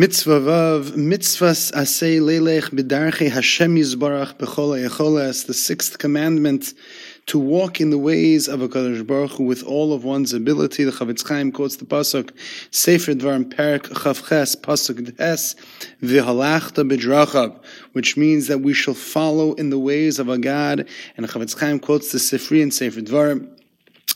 Mitzvah Vav, Mitzvahs Asay Lelech B'darche Hashem Yizbarach B'chol HaYecholes, the sixth commandment, to walk in the ways of a Kadosh Baruch Hu with all of one's ability. The Chafetz Chaim quotes the Pasuk, Sefer Dvarim Perak Chavches, Pasuk Des, V'halachta B'drachav, which means that we shall follow in the ways of a God. And the Chafetz Chaim quotes the Sifri and Sefer Dvarim,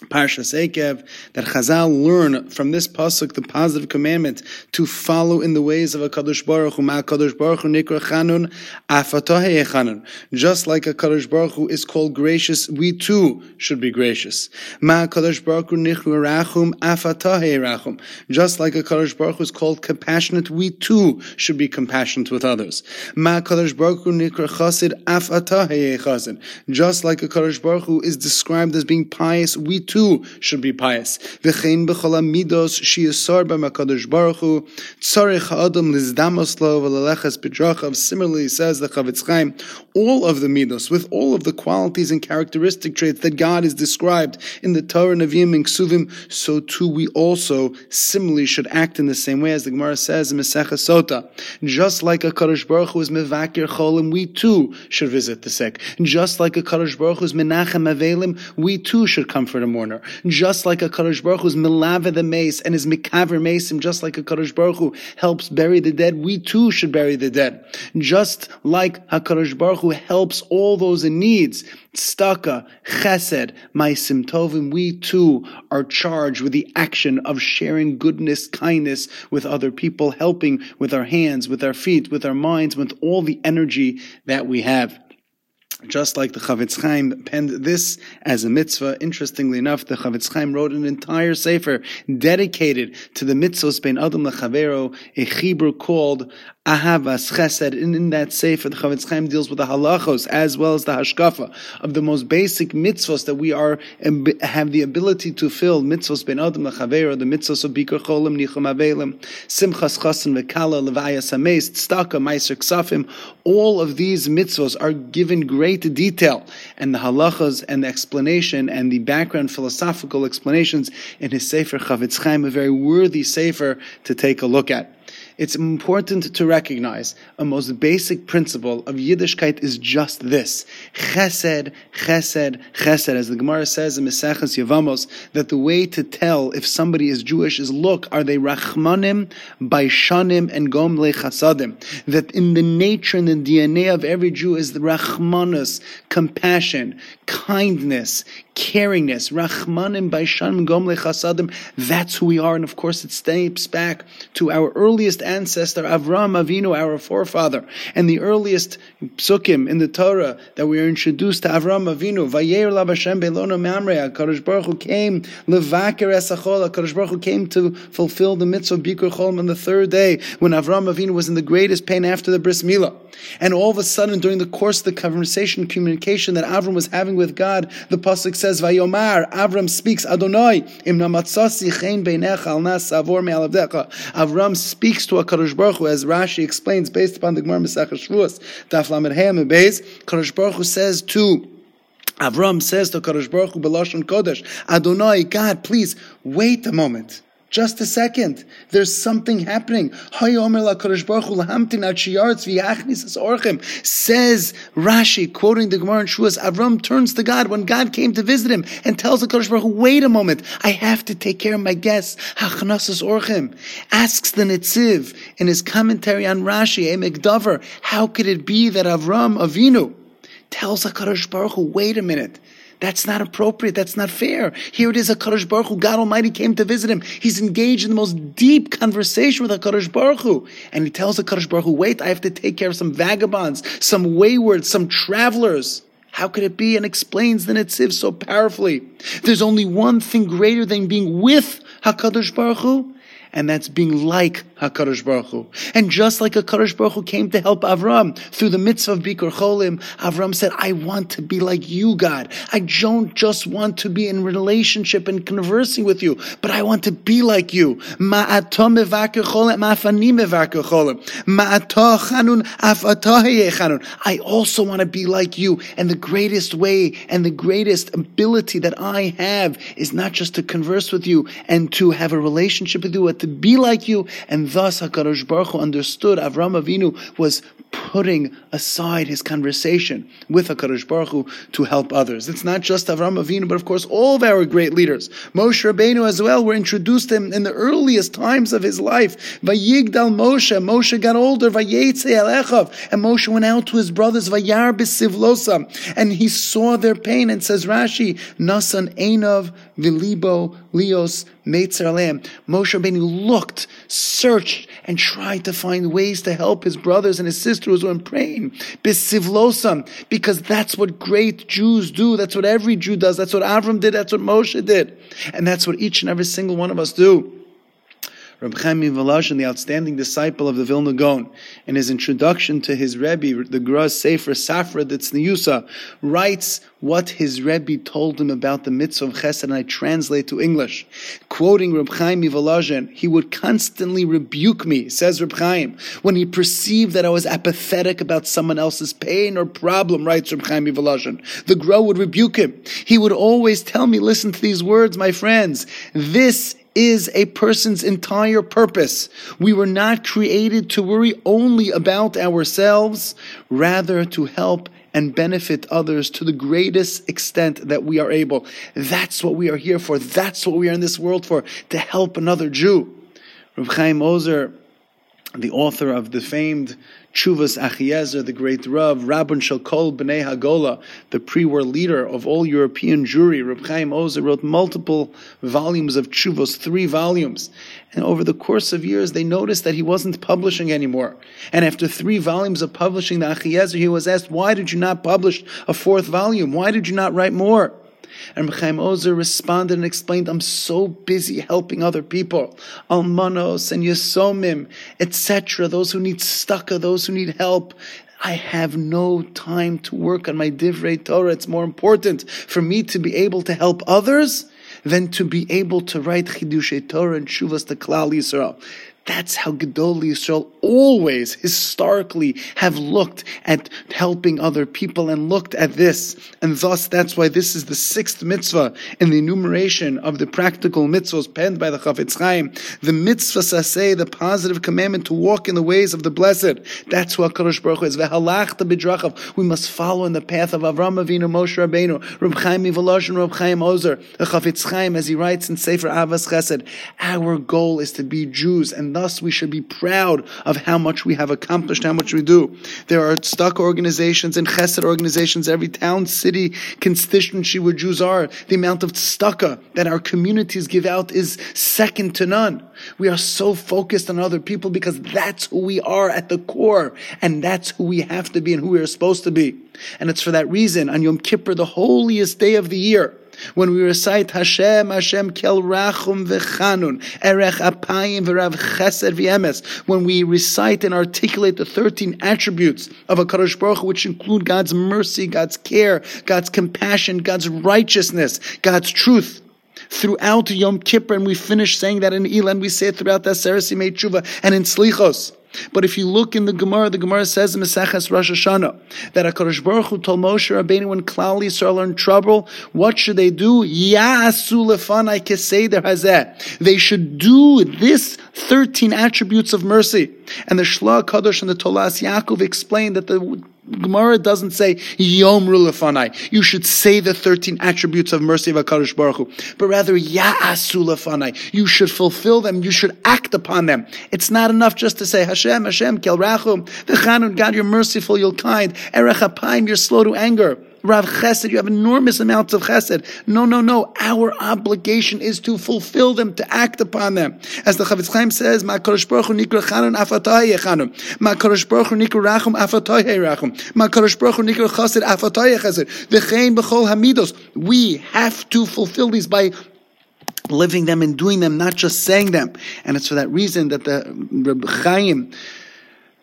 Parshas Ekev, that Chazal learn from this pasuk the positive commandment to follow in the ways of a Kadosh Baruch Hu. Kadosh Baruch Hu nikra chanun chanun. Just like a Kadosh Baruch Hu is called gracious, we too should be gracious. Ma Kadosh Baruch Hu nikra rachum rachum. Just like a Kadosh Baruch Hu is called compassionate, we too should be compassionate with others. Ma Kadosh Baruch Hu nikra chasid chazid. Just like a Kadosh Baruch Hu is described as being pious, we too should be pious. V'chein b'chol midos shiyasar b'makadosh baruch hu tzarich ha'adam lizdamos lo v'leleches. Similarly, says the Chafetz Chaim, all of the midos, with all of the qualities and characteristic traits that God is described in the Torah, Nevi'im, and Ksuvim, so too we also similarly should act in the same way as the Gemara says in Masechah Sota. Just like a Kadosh Baruch Hu is mevakir cholim, we too should visit the sick. Just like a Kadosh Baruch Hu is menachem avelim, we too should comfort a mourner. Just like a Kadosh Baruch Hu is milava the mace and is mikaver mace, just like a Kadosh Baruch Hu helps bury the dead, we too should bury the dead. Just like HaKadosh Baruch Hu helps all those in needs, staka, chesed, maisim tovim, we too are charged with the action of sharing goodness, kindness with other people, helping with our hands, with our feet, with our minds, with all the energy that we have just like the Chafetz Chaim penned this as a mitzvah. Interestingly enough, the Chafetz Chaim wrote an entire sefer dedicated to the mitzvahs ben Adam lechavero, a Hebrew called Ahavas Chesed. And in that sefer, the Chafetz Chaim deals with the halachos as well as the hashkafa of the most basic mitzvahs that we are have the ability to fill. Mitzvahs ben Adam lechavero, the mitzvahs of Bikur Cholim, Nichum Avelim, Simchas Chasen Vekala, Levayas Hameis, Tztaka, Meiser Ksafim. All of these mitzvahs are given great detail and the halachas and the explanation and the background philosophical explanations in his Sefer Chafetz Chaim, a very worthy Sefer to take a look at it's important to recognize a most basic principle of Yiddishkeit is just this. Chesed, chesed, chesed. As the Gemara says in Meseches Yevamos, that the way to tell if somebody is Jewish is look, are they Rachmanim, Baishanim, and Gomle Chasadim? That in the nature and the DNA of every Jew is the Rachmanus, compassion, kindness, caringness, Rachmanim, Baishanim, Gomle Chasadim. That's who we are. And of course, it steps back to our earliest ancestor, Avram Avinu, our forefather, and the earliest psukim in the Torah that we are introduced to Avram Avinu, Vayer Labashem Belona Mamre, HaKadosh Baruch Hu came, Levaker Esachol, HaKadosh Baruch Hu came to fulfill the mitzvah of Bikur Cholim on the third day, when Avram Avinu was in the greatest pain after the Bris Milah. And all of a sudden, during the course of the conversation, communication that Avram was having with God, the Pasuk says, Vayomar, Avram speaks, Adonai, Im namatzasi nas savor me'alavdecha. Avram speaks to a Kadosh Baruch as Rashi explains, based upon the Gemara Masechah Shavuos, Daf Lamed Hayam Beis, Kadosh Baruch Hu says to Avram says to Kadosh Baruch Hu, Belashon Kodesh, Adonai, God, please wait a moment. Just a second. There's something happening. Says Rashi, quoting the Gemara in Shuas, Avram turns to God when God came to visit him and tells the Kodesh Baruch Hu, wait a moment, I have to take care of my guests. Orchim. Asks the Netziv in his commentary on Rashi, a McDover, how could it be that Avram Avinu tells the Kodesh Baruch Hu, wait a minute, that's not appropriate. That's not fair. Here it is, a Kadosh Baruch Hu, God Almighty came to visit him. He's engaged in the most deep conversation with a Kadosh Baruch Hu. And he tells the Kadosh Baruch Hu, wait, I have to take care of some vagabonds, some wayward, some travelers. How could it be? And explains the Netziv so powerfully. There's only one thing greater than being with HaKadosh Baruch Hu, and that's being like HaKadosh Baruch Hu. And just like HaKadosh Baruch Hu came to help Avram through the mitzvah of Bikur Cholim, Avram said, I want to be like you, God. I don't just want to be in relationship and conversing with you, but I want to be like you. I also want to be like you. And the greatest way and the greatest ability that I have is not just to converse with you and to have a relationship with you, to be like you. And thus HaKadosh Baruch Hu understood Avram Avinu was putting aside his conversation with HaKadosh Baruch Hu to help others. It's not just Avram Avinu, but of course all of our great leaders. Moshe Rabbeinu as well were introduced to him in the earliest times of his life. Vayigdal Moshe, Moshe got older, Vayetze Alechav, and Moshe went out to his brothers, Vayar B'Sivlosa, and he saw their pain, and says Rashi, Nasan Einav Vilibo Leos Meitzer Aleim. Moshe Rabbeinu looked, searched, and tried to find ways to help his brothers and his sisters who were in pain. B'Sivlosam, because that's what great Jews do. That's what every Jew does. That's what Avram did. That's what Moshe did. And that's what each and every single one of us do. Reb Chaim Volozhin, the outstanding disciple of the Vilna Gaon, in his introduction to his Rebbe, the Gra's Sefer Safra Ditzniusa, writes what his Rebbe told him about the mitzvah of Chesed, and I translate to English. Quoting Reb Chaim Volozhin, he would constantly rebuke me, says Reb Chaim, when he perceived that I was apathetic about someone else's pain or problem, writes Reb Chaim Volozhin. The Gra would rebuke him. He would always tell me, listen to these words, my friends. This is a person's entire purpose. We were not created to worry only about ourselves, rather to help and benefit others to the greatest extent that we are able. That's what we are here for. That's what we are in this world for, to help another Jew. Rav Chaim Ozer, the author of the famed Chuvas Achiezer, the great Rav, Rabban Shalkol Bnei Hagola, the pre-war leader of all European Jewry, Reb Chaim Ozer wrote multiple volumes of Chuvos, three volumes. And over the course of years, they noticed that he wasn't publishing anymore. And after three volumes of publishing the Achiezer, he was asked, why did you not publish a fourth volume? Why did you not write more? And Chaim Ozer responded and explained, I'm so busy helping other people. Almanos and Yesomim, etc. Those who need stucca, those who need help. I have no time to work on my Divrei Torah. It's more important for me to be able to help others than to be able to write Chidushei Torah and Shuvas to Klal Yisrael. That's how Gedol Yisrael always historically have looked at helping other people and looked at this. And thus, that's why this is the sixth mitzvah in the enumeration of the practical mitzvahs penned by the Chafetz Chaim. The mitzvah saseh, the positive commandment to walk in the ways of the blessed. That's what HaKadosh Baruch Hu is. V'halachta b'drachav. We must follow in the path of Avram Avinu, Moshe Rabbeinu, Reb Chaim Mivolozh, and Reb Chaim Ozer. The Chafetz Chaim, as he writes in Sefer Ahavas Chesed, our goal is to be Jews and thus we should be proud of how much we have accomplished, how much we do. There are stuck organizations and chesed organizations, every town, city, constituency where Jews are. The amount of tzedakah that our communities give out is second to none. We are so focused on other people because that's who we are at the core, and that's who we have to be and who we are supposed to be. And it's for that reason on Yom Kippur, the holiest day of the year, when we recite Hashem, Hashem kel rachum v'chanun, erech apayim v'rav chesed v'emes, when we recite and articulate the 13 attributes of a Kadosh Baruch Hu, which include God's mercy, God's care, God's compassion, God's righteousness, God's truth, throughout Yom Kippur, and we finish saying that in Elan, we say it throughout the Aseret Tshuva and in Slichos. But if you look in the Gemara, the Gemara says in Maseches Rosh Hashanah that HaKadosh Baruch Hu told Moshe Rabbeinu when Klal Yisrael are in trouble, what should they do? Ya'asu lefanai keseder hazeh. They should do this 13 attributes of mercy. And the Shla Kadosh and the Tolas Yaakov explained that the Gemara doesn't say Yom Rulafanai. You should say the thirteen attributes of mercy of Hakadosh Baruch Hu, but rather Ya'asu Lefanai. You should fulfill them. You should act upon them. It's not enough just to say Hashem, Hashem, Kel Rachum, V'chanun, God, you're merciful, you're kind. Erech you're slow to anger. Rav Chesed, you have enormous amounts of Chesed. No, no, no. Our obligation is to fulfill them, to act upon them. As the Chafetz Chaim says, Ma Baruch Hu Nikra Chanun Afatay Chanun. Ma Baruch Hu Nikra Rachum Afatay Rachum. Ma Baruch Hu Nikra Chesed Afatay Chesed. V'chein B'chol Hamidos. We have to fulfill these by living them and doing them, not just saying them. And it's for that reason that the Reb Chaim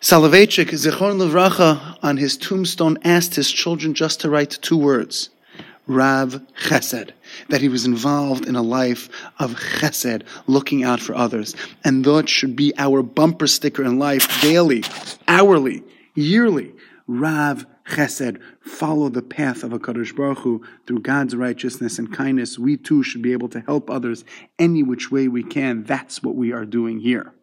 Soloveitchik, Zichron Levracha, on his tombstone asked his children just to write two words. Rav Chesed, that he was involved in a life of chesed, looking out for others. And that should be our bumper sticker in life daily, hourly, yearly. Rav Chesed, follow the path of a Kadosh Baruch Hu through God's righteousness and kindness. We too should be able to help others any which way we can. That's what we are doing here.